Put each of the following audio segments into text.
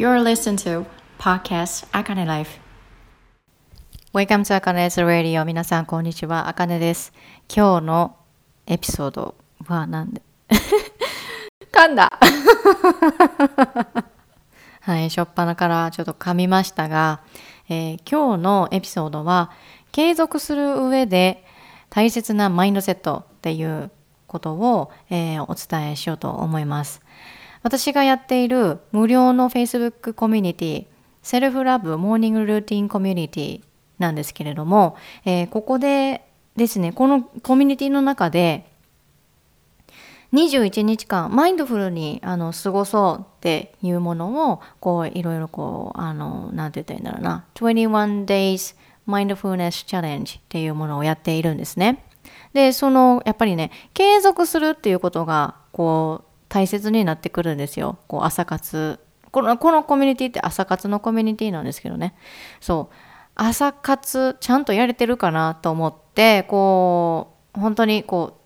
You're listening to Podcast Akane Life. Welcome to Akane's Radio. 皆さん、こんにちは。あかねです。今日のエピソードは何で？噛んだ はい、しょっぱなからちょっと噛みましたが、えー、今日のエピソードは、継続する上で大切なマインドセットっていうことを、えー、お伝えしようと思います。私がやっている無料の Facebook コミュニティ、セルフラブモーニングルーティンコミュニティなんですけれども、えー、ここでですね、このコミュニティの中で21日間マインドフルにあの過ごそうっていうものをこういろいろこうあのなんて言ったらいいんだろうな21 days mindfulness challenge っていうものをやっているんですね。でそのやっぱりね継続するっていうことがこう大切になってくるんですよ。こう朝活。このこのコミュニティって朝活のコミュニティなんですけどね。そう。朝活ちゃんとやれてるかなと思って、こう、本当にこ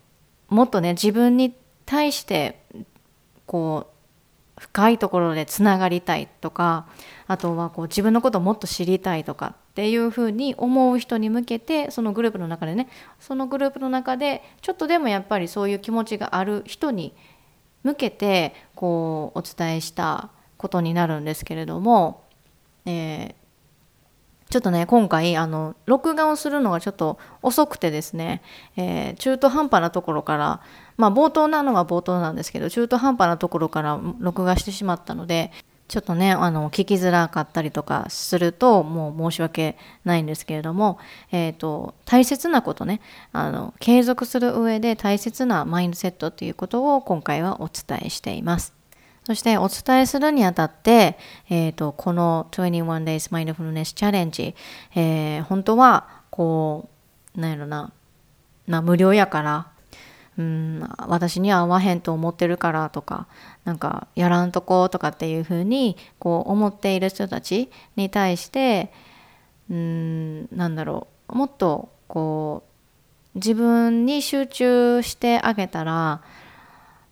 う、もっとね、自分に対して、こう、深いところでつながりたいとか、あとはこう自分のことをもっと知りたいとかっていうふうに思う人に向けてそのグループの中でねそのグループの中でちょっとでもやっぱりそういう気持ちがある人に向けてこうお伝えしたことになるんですけれども、えー、ちょっとね今回あの録画をするのがちょっと遅くてですね、えー、中途半端なところからまあ冒頭なのは冒頭なんですけど中途半端なところから録画してしまったのでちょっとね、あの、聞きづらかったりとかすると、もう申し訳ないんですけれども、え、ー、と、大切なことね、あの、継続する上で大切なマインドセットということを今回はお伝えしています。そしてお伝えするにあたって、えっ、ー、と、この21 Days Mindfulness Challenge、えー、本当は、こう、なんやろな、まあ、無料やから、うん私には合わへんと思ってるからとかなんかやらんとことかっていうふうにこう思っている人たちに対してうんなんだろうもっとこう自分に集中してあげたら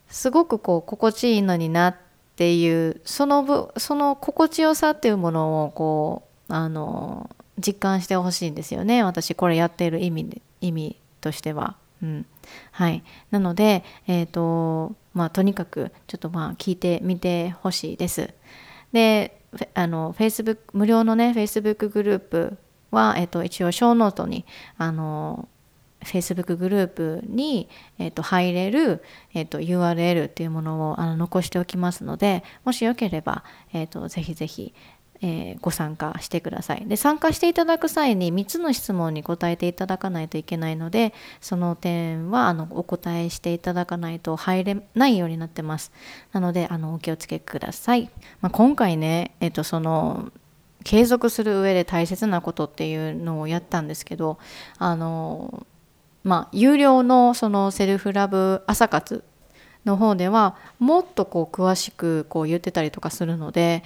すごくこう心地いいのになっていうそのぶその心地よさっていうものをこうあの実感してほしいんですよね私これやっている意味意味としては。うん、はい、なので、えーとまあ、とにかくちょっとまあ聞いてみてほしいです。であの Facebook 無料のね Facebook グループは、えー、と一応 show note にあの Facebook グループに、えー、と入れる、えー、と URL っていうものをあの残しておきますのでもしよければ、えー、とぜひぜひえー、ご参加してください。で参加していただく際に3つの質問に答えていただかないといけないのでその点はあのお答えしていただかないと入れないようになってます。なのであのお気をつけください、まあ、今回ね、えっ、ー、とその継続する上で大切なことっていうのをやったんですけどあのまあ有料のそのセルフラブ朝活の方ではもっとこう詳しくこう言ってたりとかするので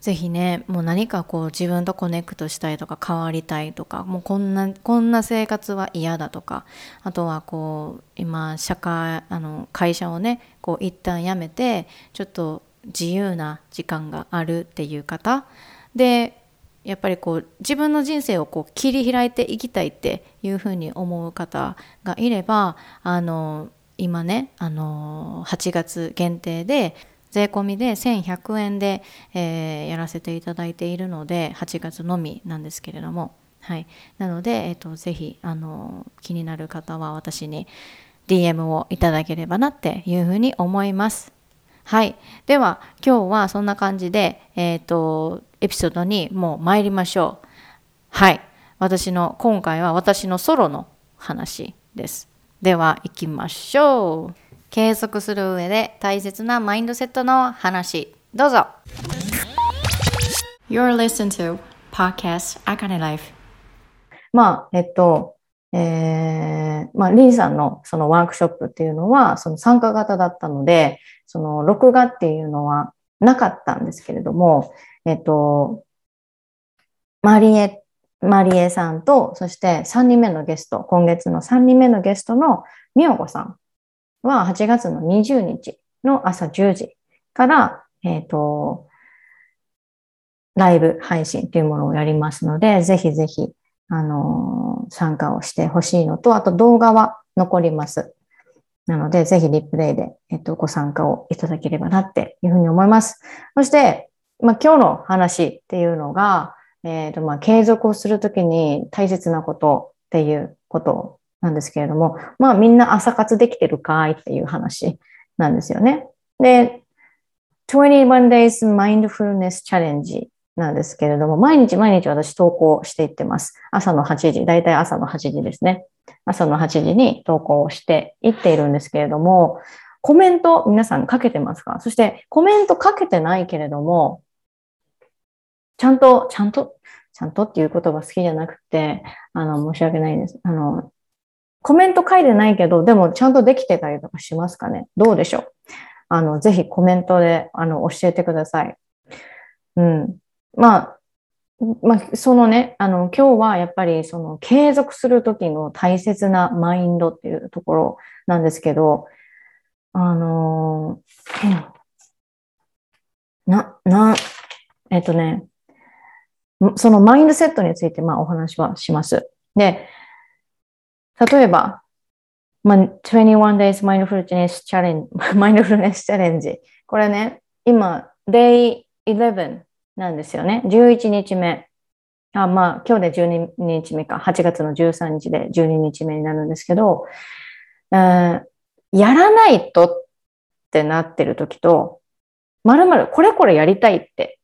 ぜひねもう何かこう自分とコネクトしたいとか変わりたいとかもうこんなこんな生活は嫌だとかあとはこう今社会あの会社をねこう一旦辞めてちょっと自由な時間があるっていう方でやっぱりこう自分の人生をこう切り開いていきたいっていうふうに思う方がいればあの今ねあの8月限定で税込みで1100円で、えー、やらせていただいているので8月のみなんですけれども。はい。なので、えーと、ぜひあの気になる方は私に DM をいただければなっていうふうに思います。はい。では今日はそんな感じでえっ、ー、とエピソードにもう参りましょう。はい。私の今回は私のソロの話です。では行きましょう。継続する上で大切なマインドセットの話。どうぞ。You're listening to Podcast Akane Life. まあえっとえー、まあ、リーさんのそのワークショップっていうのは、その参加型だったので、その録画っていうのはなかったんですけれども、えっと、マリエ、マリエさんと、そして3人目のゲスト、今月の3人目のゲストのみおこさんは8月の20日の朝10時から、えっ、ー、と、ライブ配信っていうものをやりますので、ぜひぜひ、あのー、参加をしてほしいのと、あと動画は残ります。なので、ぜひリプレイで、えっと、ご参加をいただければなっていうふうに思います。そして、まあ、今日の話っていうのが、えっ、と、まあ、継続をするときに大切なことっていうことなんですけれども、まあ、みんな朝活できてるかいっていう話なんですよね。で、21 days mindfulness challenge なんですけれども、毎日毎日私投稿していってます。朝の8時、だいたい朝の8時ですね。朝の8時に投稿していっているんですけれども、コメント皆さんかけてますか？そしてコメントかけてないけれども、ちゃんと、ちゃんと、ちゃんとっていう言葉好きじゃなくて、あの、申し訳ないです。あの、コメント書いてないけど、でもちゃんとできてたりとかしますかね？どうでしょう？あの、ぜひコメントで、あの、教えてください。うん。まあ、まあ、そのね、あの、今日はやっぱりその継続するときの大切なマインドっていうところなんですけど、あの、な、な、えっとね、そのマインドセットについてまあお話はします。で、例えば、まあ、21 days mindfulness challenge, mindfulness challenge。これね、今、day 11なんですよね。11日目。あまあ、今日で12日目か。8月の13日で12日目になるんですけど、えー、やらないとってなってる時と、まるまるこれこれやりたいって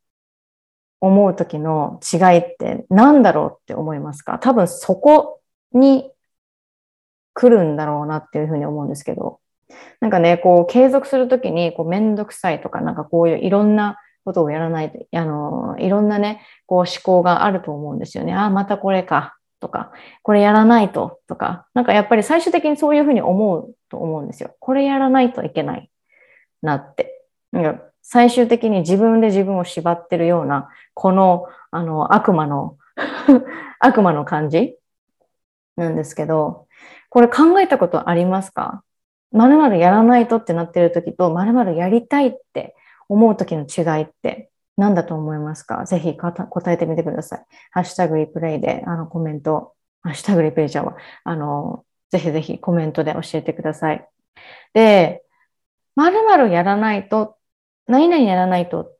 思う時の違いって何だろうって思いますか？多分そこに来るんだろうなっていうふうに思うんですけど、なんかね、こう継続するときにこうめんどくさいとか、なんかこういういろんなことをやらないと、あの、いろんなね、こう思考があると思うんですよね。あ、またこれかとか、これやらないととか、なんかやっぱり最終的にそういうふうに思うと思うんですよ。これやらないといけないなって。最終的に自分で自分を縛ってるような、この、あの、悪魔の 悪魔の感じなんですけど、これ考えたことありますか？まるまるやらないとってなってる時と、まるまるやりたいって思う時の違いって何だと思いますか？ぜひ答えてみてください。ハッシュタグリプレイであのコメント、ハッシュタグリプレイちゃんは、あの、ぜひぜひコメントで教えてください。で、まるまるやらないと何々やらないとっ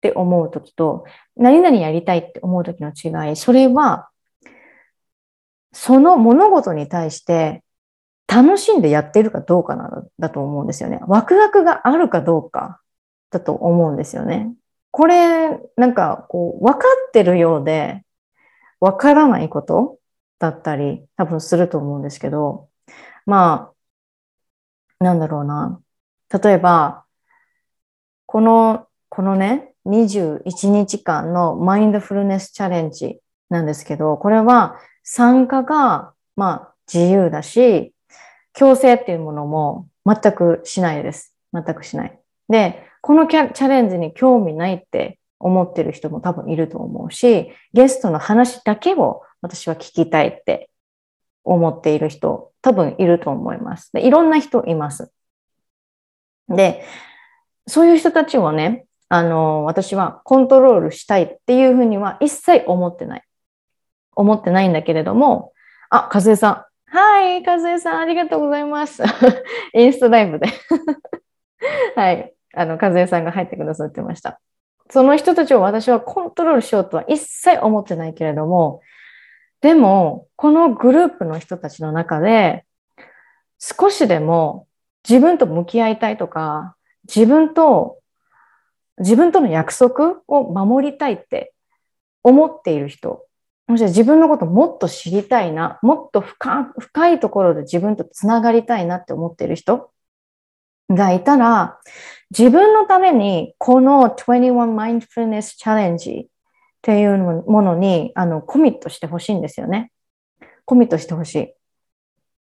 て思うときと、何々やりたいって思うときの違い、それは、その物事に対して楽しんでやっているかどうかなだと思うんですよね。ワクワクがあるかどうかだと思うんですよね。これ、なんか、こう、分かってるようで、分からないことだったり、多分すると思うんですけど、まあ、なんだろうな。例えば、この、このね、21日間のマインドフルネスチャレンジなんですけど、これは参加が、まあ、自由だし、強制っていうものも全くしないです。全くしない。で、このチャレンジに興味ないって思ってる人も多分いると思うし、ゲストの話だけを私は聞きたいって思っている人多分いると思います。でいろんな人います。で、そういう人たちをね、あの、私はコントロールしたいっていうふうには一切思ってない。思ってないんだけれども、あ、和江さん。はい、和江さん、ありがとうございます。インスタライブで はい、あの、和江さんが入ってくださってました。その人たちを私はコントロールしようとは一切思ってないけれども、でも、このグループの人たちの中で、少しでも自分と向き合いたいとか、自分と、自分との約束を守りたいって思っている人、もし自分のこともっと知りたいな、もっと深深いところで自分とつながりたいなって思っている人がいたら、自分のためにこの21 Mindfulness Challenge っていうものにあのコミットしてほしいんですよね。コミットしてほしい。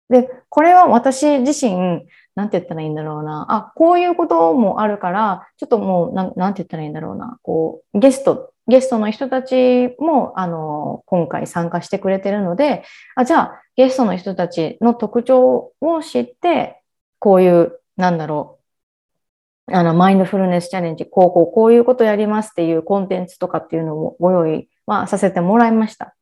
で、これは私自身、なんて言ったらいいんだろうな。あ、こういうこともあるから、ちょっともう、なんて言ったらいいんだろうな。こう、ゲスト、ゲストの人たちも、あの、今回参加してくれてるので、あ、じゃあ、ゲストの人たちの特徴を知って、こういう、なんだろうあの、マインドフルネスチャレンジ、こうこうこういうことやりますっていうコンテンツとかっていうのをご用意はさせてもらいました。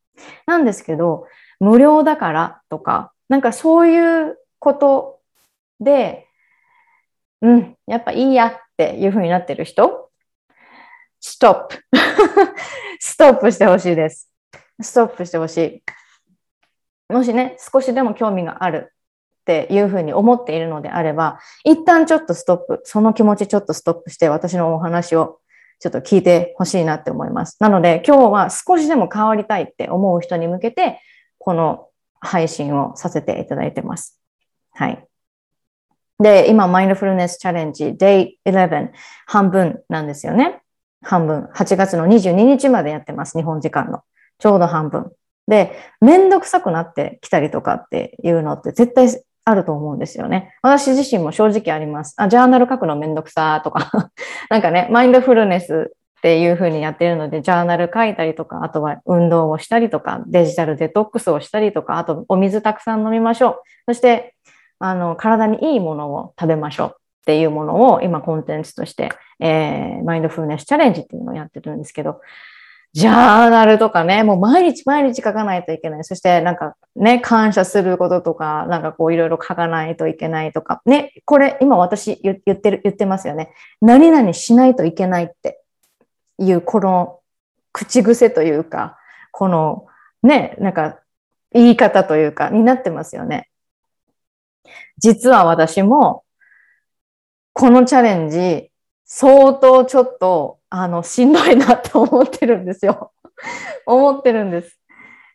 なんですけど、無料だからとか、なんかそういうことで、うん、やっぱいいやっていうふうになってる人、ストップ。ストップしてほしいです。ストップしてほしい。もしね、少しでも興味があるっていうふうに思っているのであれば、一旦ちょっとストップ、その気持ちちょっとストップして私のお話をちょっと聞いてほしいなって思います。なので今日は少しでも変わりたいって思う人に向けて、この配信をさせていただいてます。はい。で、今、マインドフルネスチャレンジ Day11 半分なんですよね。半分。8月の22日までやってます。日本時間の。ちょうど半分。で、めんどくさくなってきたりとかっていうのって絶対あると思うんですよね。私自身も正直あります。あ、ジャーナル書くのめんどくさとか なんかね、マインドフルネスっていうふうにやってるので、ジャーナル書いたりとか、あとは運動をしたりとか、デジタルデトックスをしたりとか、あとお水たくさん飲みましょう。そして、あの、体にいいものを食べましょうっていうものを今コンテンツとして、えー、マインドフルネスチャレンジっていうのをやってるんですけど、ジャーナルとかね、もう毎日毎日書かないといけない。そしてなんかね、感謝することとか、なんかこういろいろ書かないといけないとか。ね、これ今私言ってる、言ってますよね。何々しないといけないっていうこの口癖というか、このね、なんか言い方というかになってますよね。実は私もこのチャレンジ相当ちょっとあの、しんどいなと思ってるんですよ。思ってるんです。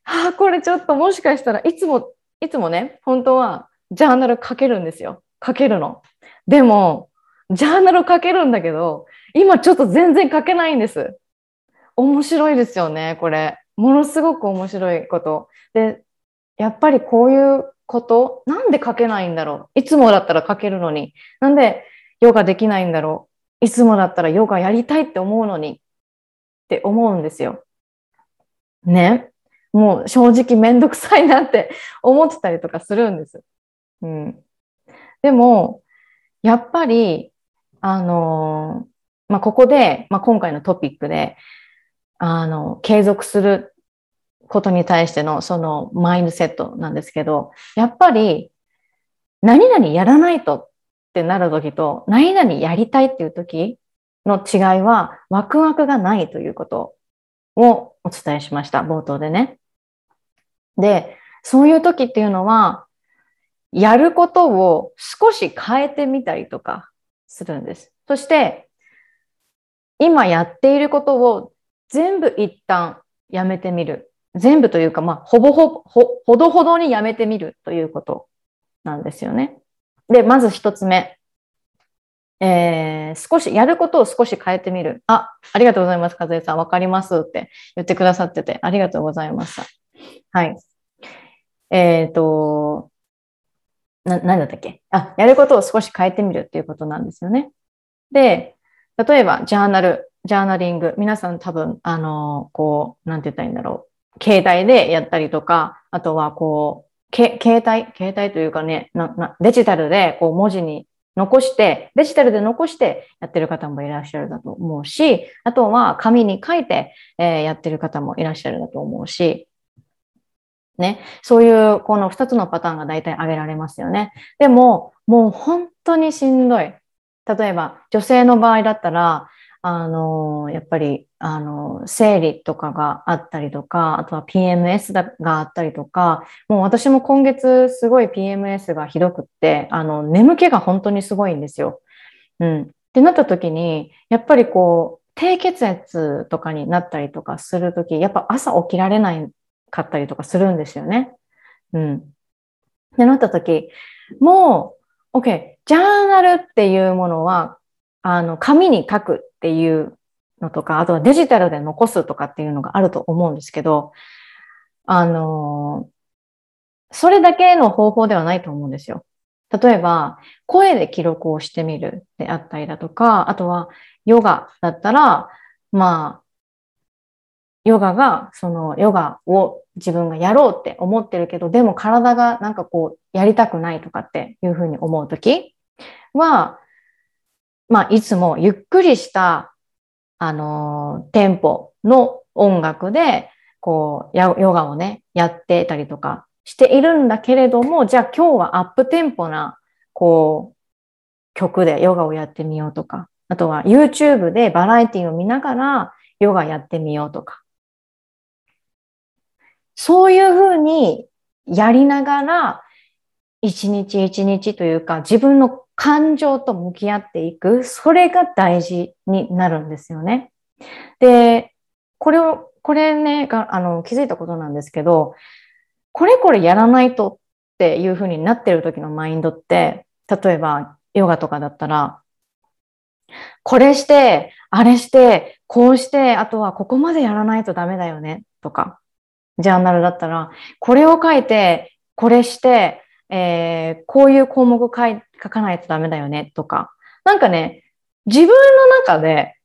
ああ、これちょっともしかしたらいつも、いつもね、本当はジャーナル書けるんですよ。書けるの。でも、ジャーナル書けるんだけど、今ちょっと全然書けないんです。面白いですよね、これ。ものすごく面白いこと。で、やっぱりこういうこと、なんで書けないんだろう。いつもだったら書けるのに。なんでヨガできないんだろう。いつもだったらヨガやりたいって思うのにって思うんですよ。ね。もう正直めんどくさいなって思ってたりとかするんです。うん。でも、やっぱり、あのまあ、ここで、まあ、今回のトピックで、あの、継続することに対してのそのマインドセットなんですけど、やっぱり何々やらないとってなる時と、何々やりたいっていう時の違いは、ワクワクがないということをお伝えしました、冒頭でね。で、そういう時っていうのは、やることを少し変えてみたりとかするんです。そして、今やっていることを全部一旦やめてみる。全部というか、まあ、ほぼほぼ、ほ、ほどほどにやめてみるということなんですよね。で、まず一つ目。えー、少し、やることを少し変えてみる。あ、ありがとうございます、和江さん。わかりますって言ってくださってて、ありがとうございました。はい。えっ、ー、と、な、何だったっけ？あ、やることを少し変えてみるっていうことなんですよね。で、例えば、ジャーナル、ジャーナリング。皆さん多分、あの、こう、なんて言ったらいいんだろう。携帯でやったりとか、あとはこう、け携帯、携帯というかね、ななデジタルでこう文字に残して、デジタルで残してやってる方もいらっしゃるだと思うし、あとは紙に書いて、えー、やってる方もいらっしゃるだと思うし、ね、そういうこの二つのパターンが大体挙げられますよね。でも、もう本当にしんどい。例えば、女性の場合だったら、あの、やっぱり、あの、生理とかがあったりとか、あとは PMS があったりとか、もう私も今月すごい PMS がひどくって、あの、眠気が本当にすごいんですよ。うん。ってなった時に、やっぱりこう、低血圧とかになったりとかするとき、やっぱ朝起きられないかったりとかするんですよね。うん。ってなった時、もう、OK、ジャーナルっていうものは、あの、紙に書くっていうのとか、あとはデジタルで残すとかっていうのがあると思うんですけど、あの、それだけの方法ではないと思うんですよ。例えば、声で記録をしてみるであったりだとか、あとはヨガだったら、まあ、ヨガが、そのヨガを自分がやろうって思ってるけど、でも体がなんかこう、やりたくないとかっていうふうに思うときは、まあ、いつもゆっくりした、あの、テンポの音楽で、こう、ヨガをね、やってたりとかしているんだけれども、じゃあ今日はアップテンポな、こう、曲でヨガをやってみようとか、あとは YouTube でバラエティを見ながらヨガやってみようとか。そういうふうにやりながら、一日一日というか自分の感情と向き合っていく、それが大事になるんですよね。で、これを、これね、あの気づいたことなんですけど、これこれやらないとっていうふうになってる時のマインドって、例えばヨガとかだったら、これして、あれして、こうして、あとはここまでやらないとダメだよね、とか。ジャーナルだったら、これを書いて、これして、えー、こういう項目書い書かないとダメだよね、とか。なんかね、自分の中で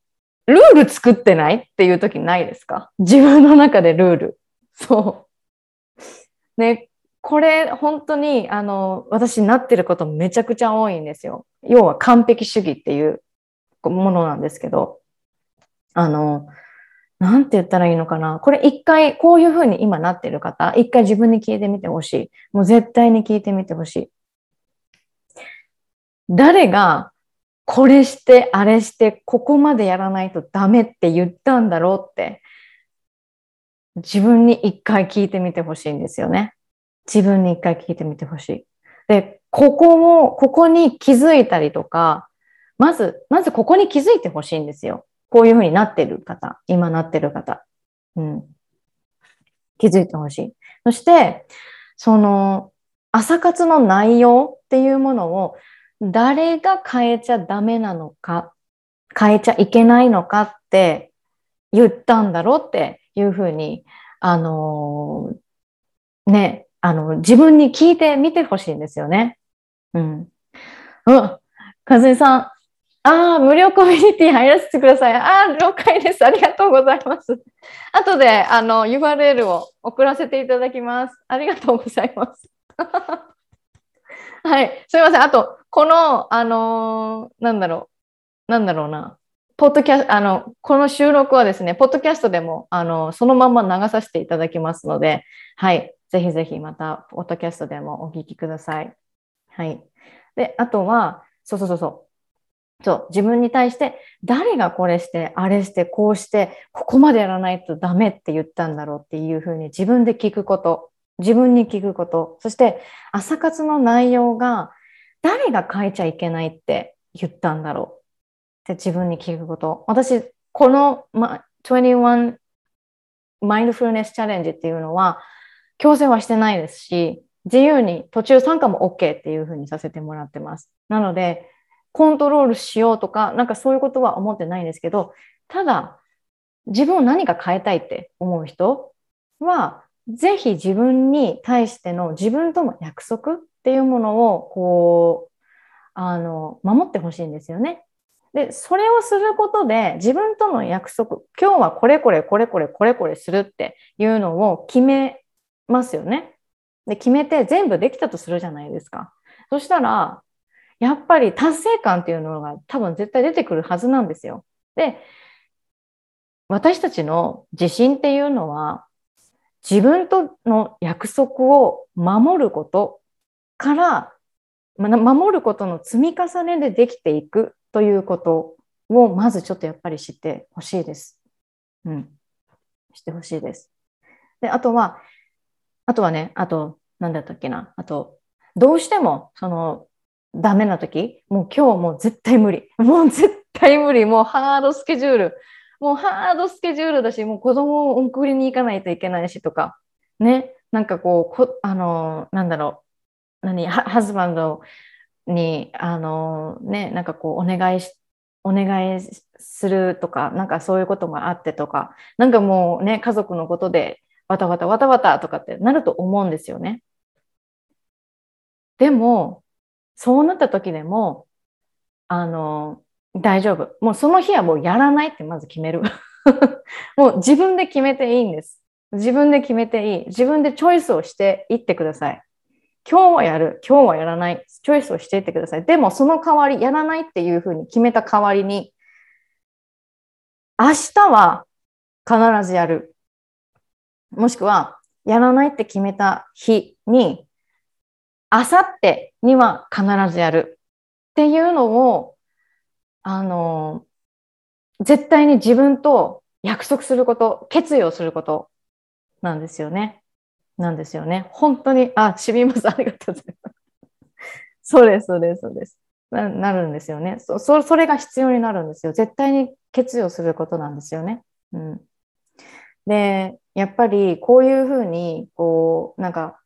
ルール作ってないっていう時ないですか？自分の中でルール。そう。ね、これ本当にあの私なってることめちゃくちゃ多いんですよ。要は完璧主義っていうものなんですけど、あの、なんて言ったらいいのかな。これ一回こういうふうに今なってる方、一回自分に聞いてみてほしい。もう絶対に聞いてみてほしい。誰がこれして、あれして、ここまでやらないとダメって言ったんだろうって、自分に一回聞いてみてほしいんですよね。自分に一回聞いてみてほしい。で、ここも、ここに気づいたりとか、まず、まずここに気づいてほしいんですよ。こういうふうになってる方、今なってる方。うん。気づいてほしい。そして、その、朝活の内容っていうものを誰が変えちゃダメなのか、変えちゃいけないのかって言ったんだろうっていうふうに、あのー、ね、あの、自分に聞いてみてほしいんですよね。うん。うん。かずみさん。ああ、無料コミュニティ入らせてください。ああ、了解です。ありがとうございます。後で、あの、URL を送らせていただきます。ありがとうございます。はい。すいません。あと、この、あのー、なんだろう。なんだろうな。ポッドキャスト、あの、この収録はですね、ポッドキャストでも、あの、そのまま流させていただきますので、はい。ぜひぜひまた、ポッドキャストでもお聞きください。はい。で、あとは、そうそうそうそう。そう、自分に対して、誰がこれして、あれして、こうして、ここまでやらないとダメって言ったんだろうっていうふうに自分で聞くこと、自分に聞くこと、そして朝活の内容が誰が変えちゃいけないって言ったんだろうって自分に聞くこと。私、この、ま、21マインドフルネスチャレンジっていうのは、強制はしてないですし、自由に途中参加も OK っていうふうにさせてもらってます。なので、コントロールしようとか、なんかそういうことは思ってないんですけど、ただ、自分を何か変えたいって思う人は、ぜひ自分に対しての自分との約束っていうものを、こう、あの、守ってほしいんですよね。で、それをすることで自分との約束、今日はこれこれこれこれこれこれするっていうのを決めますよね。で、決めて全部できたとするじゃないですか。そしたら、やっぱり達成感っていうのが多分絶対出てくるはずなんですよ。で、私たちの自信っていうのは、自分との約束を守ることから、守ることの積み重ねでできていくということを、まずちょっとやっぱり知ってほしいです。うん。知ってほしいです。で、あとは、あとはね、あと、なんだったっけな。あと、どうしても、その、ダメな時、もう今日もう絶対無理。もう絶対無理。もうハードスケジュール。もうハードスケジュールだし、もう子供を送りに行かないといけないしとか、ね、なんかこう、こあの、なんだろう、何、ハズバンドに、あの、ね、なんかこう、お願いし、お願いするとか、なんかそういうこともあってとか、なんかもうね、家族のことでわたわたわたわたとかってなると思うんですよね。でも、そうなった時でも、あの、大丈夫。もうその日はもうやらないってまず決める。もう自分で決めていいんです。自分で決めていい。自分でチョイスをしていってください。今日はやる、今日はやらない、チョイスをしていってください。でもその代わり、やらないっていうふうに決めた代わりに、明日は必ずやる。もしくは、やらないって決めた日に、明後日には必ずやるっていうのを、あの、絶対に自分と約束すること、決意をすることなんですよね。なんですよね。本当に、あ、しみます。ありがとうございます。そうです、そうです、そうです。ななるんですよねそそ。それが必要になるんですよ。絶対に決意をすることなんですよね。うん。で、やっぱりこういうふうに、こう、なんか、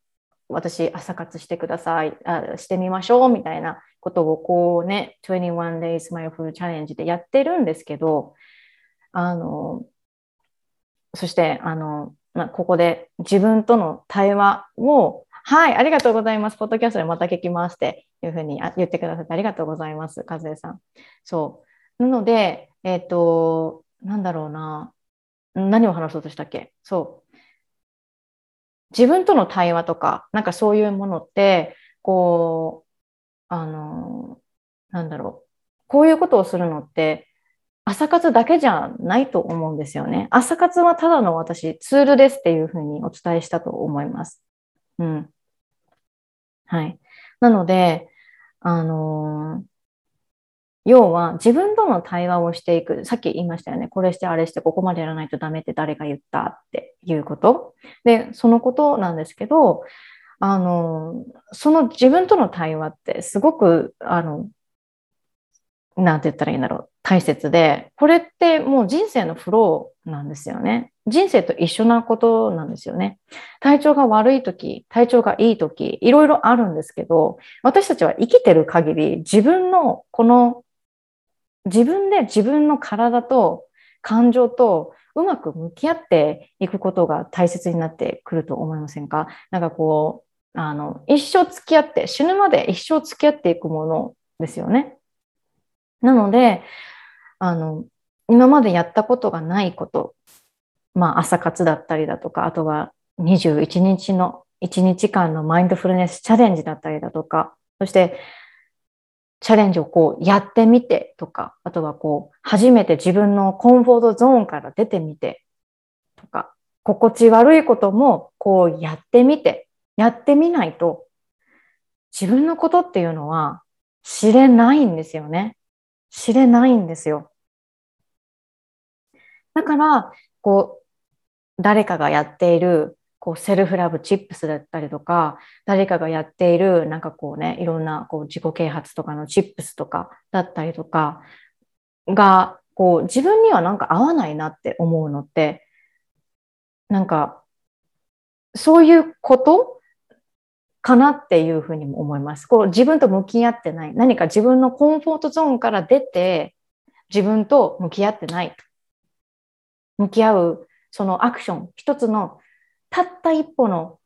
私朝活してくださいあ、してみましょうみたいなことをこうね、21 days mindful challenge でやってるんですけど、あの、そして、あの、まあ、ここで自分との対話を、はい、ありがとうございます。ポッドキャストでまた聞きますっていうふうに言ってくださってありがとうございます。和江さん。そう。なので、えっ、ー、と、なんだろうな。何を話そうとしたっけ？そう。自分との対話とか、なんかそういうものって、こう、あの、なんだろう。こういうことをするのって、朝活だけじゃないと思うんですよね。朝活はただの私、ツールですっていうふうにお伝えしたと思います。うん。はい。なので、あのー、要は自分との対話をしていく。さっき言いましたよね。これしてあれしてここまでやらないとダメって誰が言ったっていうこと。で、そのことなんですけど、あの、その自分との対話ってすごく、あの、なんて言ったらいいんだろう。大切で、これってもう人生のフローなんですよね。人生と一緒なことなんですよね。体調が悪い時、体調がいい時、いろいろあるんですけど、私たちは生きてる限り自分のこの自分で自分の体と感情とうまく向き合っていくことが大切になってくると思いませんか？なんかこう、あの、一生付き合って、死ぬまで一生付き合っていくものですよね。なので、あの、今までやったことがないこと、まあ朝活だったりだとか、あとは21日の1日間のマインドフルネスチャレンジだったりだとか、そしてチャレンジをこうやってみてとか、あとはこう初めて自分のコンフォートゾーンから出てみてとか、心地悪いこともこうやってみて、やってみないと自分のことっていうのは知れないんですよね。知れないんですよ。だから、こう、誰かがやっている、こう、セルフラブチップスだったりとか、誰かがやっている、なんかこうね、いろんな、こう、自己啓発とかのチップスとかだったりとか、が、こう、自分にはなんか合わないなって思うのって、なんか、そういうことかなっていうふうにも思います。こう自分と向き合ってない。何か自分のコンフォートゾーンから出て、自分と向き合ってない。向き合う、そのアクション、一つの、たった一歩の、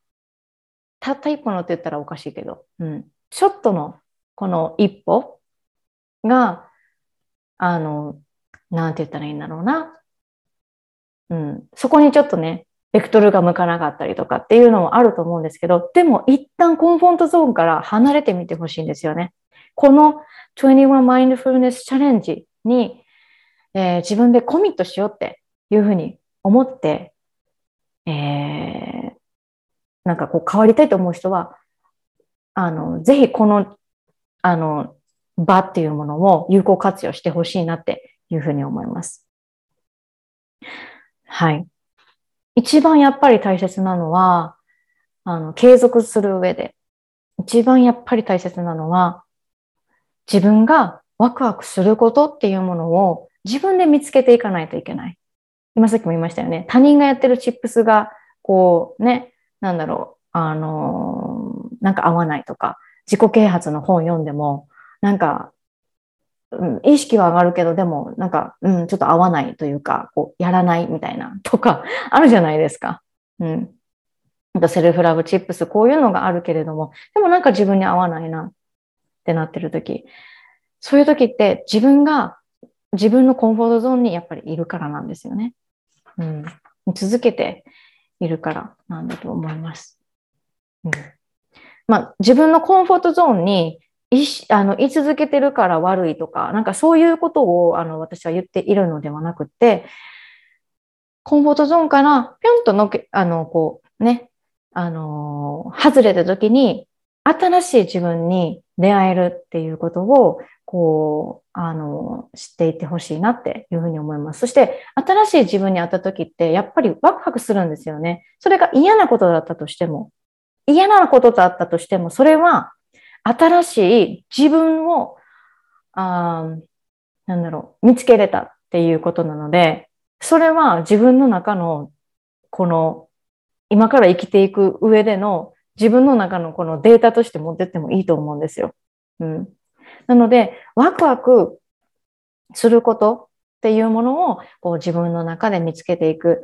たった一歩のって言ったらおかしいけど、うん。ちょっとの、この一歩が、あの、なんて言ったらいいんだろうな。うん。そこにちょっとね、ベクトルが向かなかったりとかっていうのもあると思うんですけど、でも一旦コンフォントゾーンから離れてみてほしいんですよね。この21 Mindfulness Challenge に、えー、自分でコミットしようっていうふうに思って、えー、なんかこう変わりたいと思う人は、あの、ぜひこの、あの、場っていうものを有効活用してほしいなっていうふうに思います。はい。一番やっぱり大切なのは、あの、継続する上で、一番やっぱり大切なのは、自分がワクワクすることっていうものを自分で見つけていかないといけない。今さっきも言いましたよね。他人がやってるチップスが、こうね、なんだろう、あのなんか合わないとか、自己啓発の本読んでも、なんかうん、意識は上がるけど、でも、なんか、うん、ちょっと合わないというか、こう、やらないみたいな、とか、あるじゃないですか。うん。なんかセルフラブチップス、こういうのがあるけれども、でもなんか自分に合わないなってなってる時、そういう時って自分が自分のコンフォートゾーンにやっぱりいるからなんですよね。うん。続けているからなんだと思います。うん。まあ、自分のコンフォートゾーンにいしあの居続けてるから悪いとか、なんかそういうことをあの私は言っているのではなくて、コンフォートゾーンからぴょんとのけ、あの、こうね、あの、外れた時に新しい自分に出会えるっていうことを、こう、あの、知っていってほしいなっていうふうに思います。そして、新しい自分に会った時って、やっぱりワクワクするんですよね。それが嫌なことだったとしても、嫌なことだったとしても、それは、新しい自分を、あなんだろう、見つけれたっていうことなので、それは自分の中の、この、今から生きていく上での自分の中のこのデータとして持ってってもいいと思うんですよ。うん。なので、ワクワクすることっていうものをこう自分の中で見つけていく。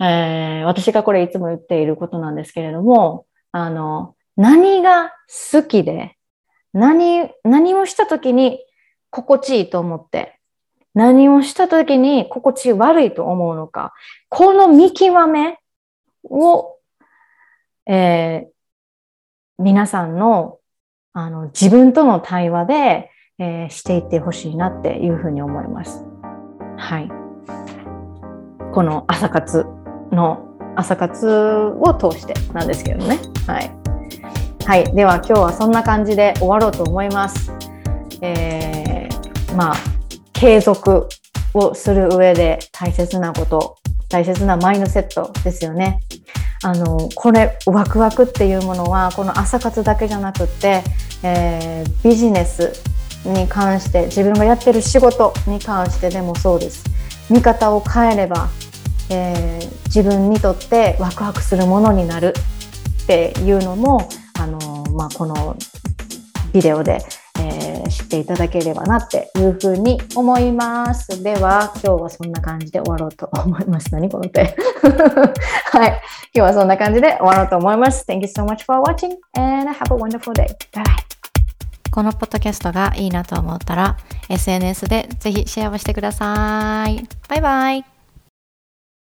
えー、私がこれいつも言っていることなんですけれども、あの、何が好きで、何、何をした時に心地いいと思って、何をした時に心地悪いと思うのか、この見極めを、えー、皆さんのあの自分との対話で、えー、していってほしいなっていうふうに思います。はい。この朝活の朝活を通してなんですけどね。はい。はい。では今日はそんな感じで終わろうと思います。えー、まあ、継続をする上で大切なこと、大切なマインドセットですよね。あのこれワクワクっていうものはこの朝活だけじゃなくって、えー、ビジネスに関して自分がやってる仕事に関してでもそうです見方を変えれば、えー、自分にとってワクワクするものになるっていうのも、まあ、このビデオでえー、知っていただければなっていうふうに思います。では、今日はそんな感じで終わろうと思います。何この手 はい。今日はそんな感じで終わろうと思います。Thank you so much for watching and have a wonderful day. Bye bye. このポッドキャストがいいなと思ったら SNS でぜひシェアをしてください。バイバイ。